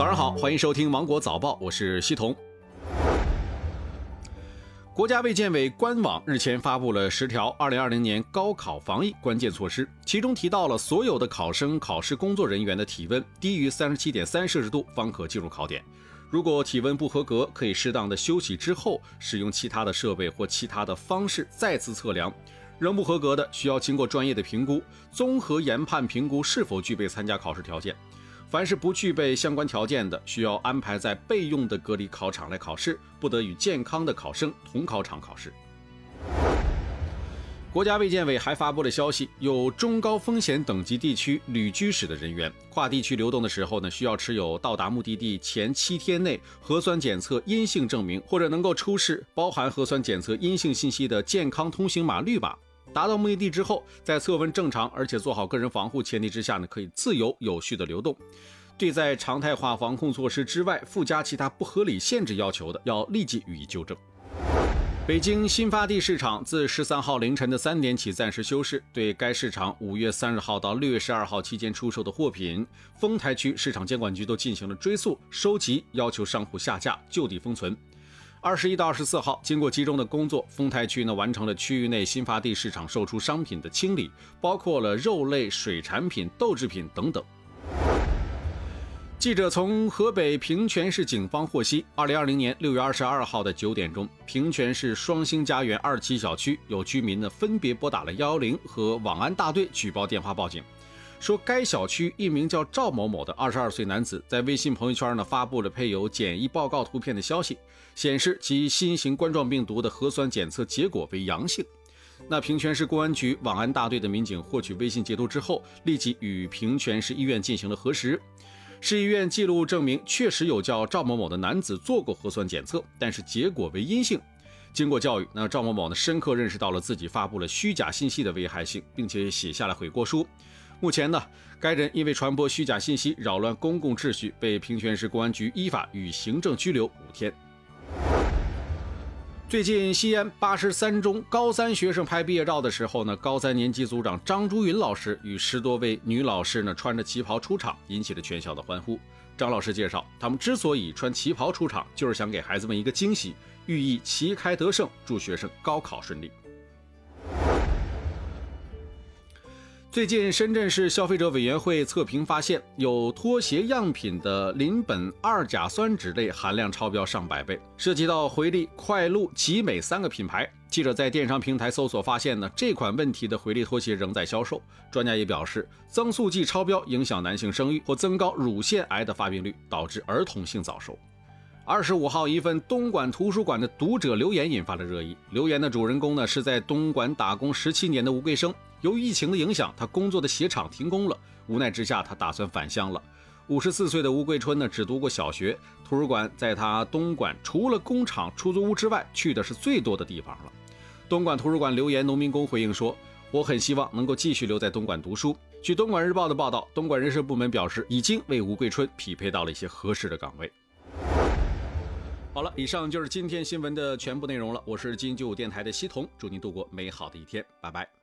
早上好，欢迎收听《芒果早报》，我是西彤。国家卫健委官网日前发布了十条二零二零年高考防疫关键措施，其中提到了所有的考生、考试工作人员的体温低于三十七点三摄氏度方可进入考点。如果体温不合格，可以适当的休息之后，使用其他的设备或其他的方式再次测量。仍不合格的，需要经过专业的评估，综合研判评估是否具备参加考试条件。凡是不具备相关条件的，需要安排在备用的隔离考场来考试，不得与健康的考生同考场考试。国家卫健委还发布了消息，有中高风险等级地区旅居史的人员，跨地区流动的时候呢，需要持有到达目的地前七天内核酸检测阴性证明，或者能够出示包含核酸检测阴性信息的健康通行码绿码。达到目的地之后，在测温正常而且做好个人防护前提之下呢，可以自由有序的流动。对在常态化防控措施之外附加其他不合理限制要求的，要立即予以纠正。北京新发地市场自十三号凌晨的三点起暂时休市，对该市场五月三十号到六月十二号期间出售的货品，丰台区市场监管局都进行了追溯、收集，要求商户下架，就地封存。二十一到二十四号，经过集中的工作，丰台区呢完成了区域内新发地市场售出商品的清理，包括了肉类、水产品、豆制品等等。记者从河北平泉市警方获悉，二零二零年六月二十二号的九点钟，平泉市双星家园二期小区有居民呢分别拨打了幺幺零和网安大队举报电话报警。说该小区一名叫赵某某的二十二岁男子在微信朋友圈呢发布了配有检疫报告图片的消息，显示其新型冠状病毒的核酸检测结果为阳性。那平泉市公安局网安大队的民警获取微信截图之后，立即与平泉市医院进行了核实。市医院记录证明，确实有叫赵某某的男子做过核酸检测，但是结果为阴性。经过教育，那赵某某呢深刻认识到了自己发布了虚假信息的危害性，并且写下了悔过书。目前呢，该人因为传播虚假信息扰乱公共秩序，被平泉市公安局依法予行政拘留五天。最近，西安八十三中高三学生拍毕业照的时候呢，高三年级组长张珠云老师与十多位女老师呢穿着旗袍出场，引起了全校的欢呼。张老师介绍，他们之所以穿旗袍出场，就是想给孩子们一个惊喜，寓意旗开得胜，祝学生高考顺利。最近，深圳市消费者委员会测评发现，有拖鞋样品的邻苯二甲酸酯类含量超标上百倍，涉及到回力、快鹿、集美三个品牌。记者在电商平台搜索发现呢，这款问题的回力拖鞋仍在销售。专家也表示，增速剂超标影响男性生育或增高乳腺癌的发病率，导致儿童性早熟。二十五号，一份东莞图书馆的读者留言引发了热议。留言的主人公呢，是在东莞打工十七年的吴桂生。由于疫情的影响，他工作的鞋厂停工了。无奈之下，他打算返乡了。五十四岁的吴桂春呢，只读过小学。图书馆在他东莞除了工厂、出租屋之外，去的是最多的地方了。东莞图书馆留言农民工回应说：“我很希望能够继续留在东莞读书。”据东莞日报的报道，东莞人事部门表示，已经为吴桂春匹配到了一些合适的岗位。好了，以上就是今天新闻的全部内容了。我是金九五电台的西彤，祝您度过美好的一天，拜拜。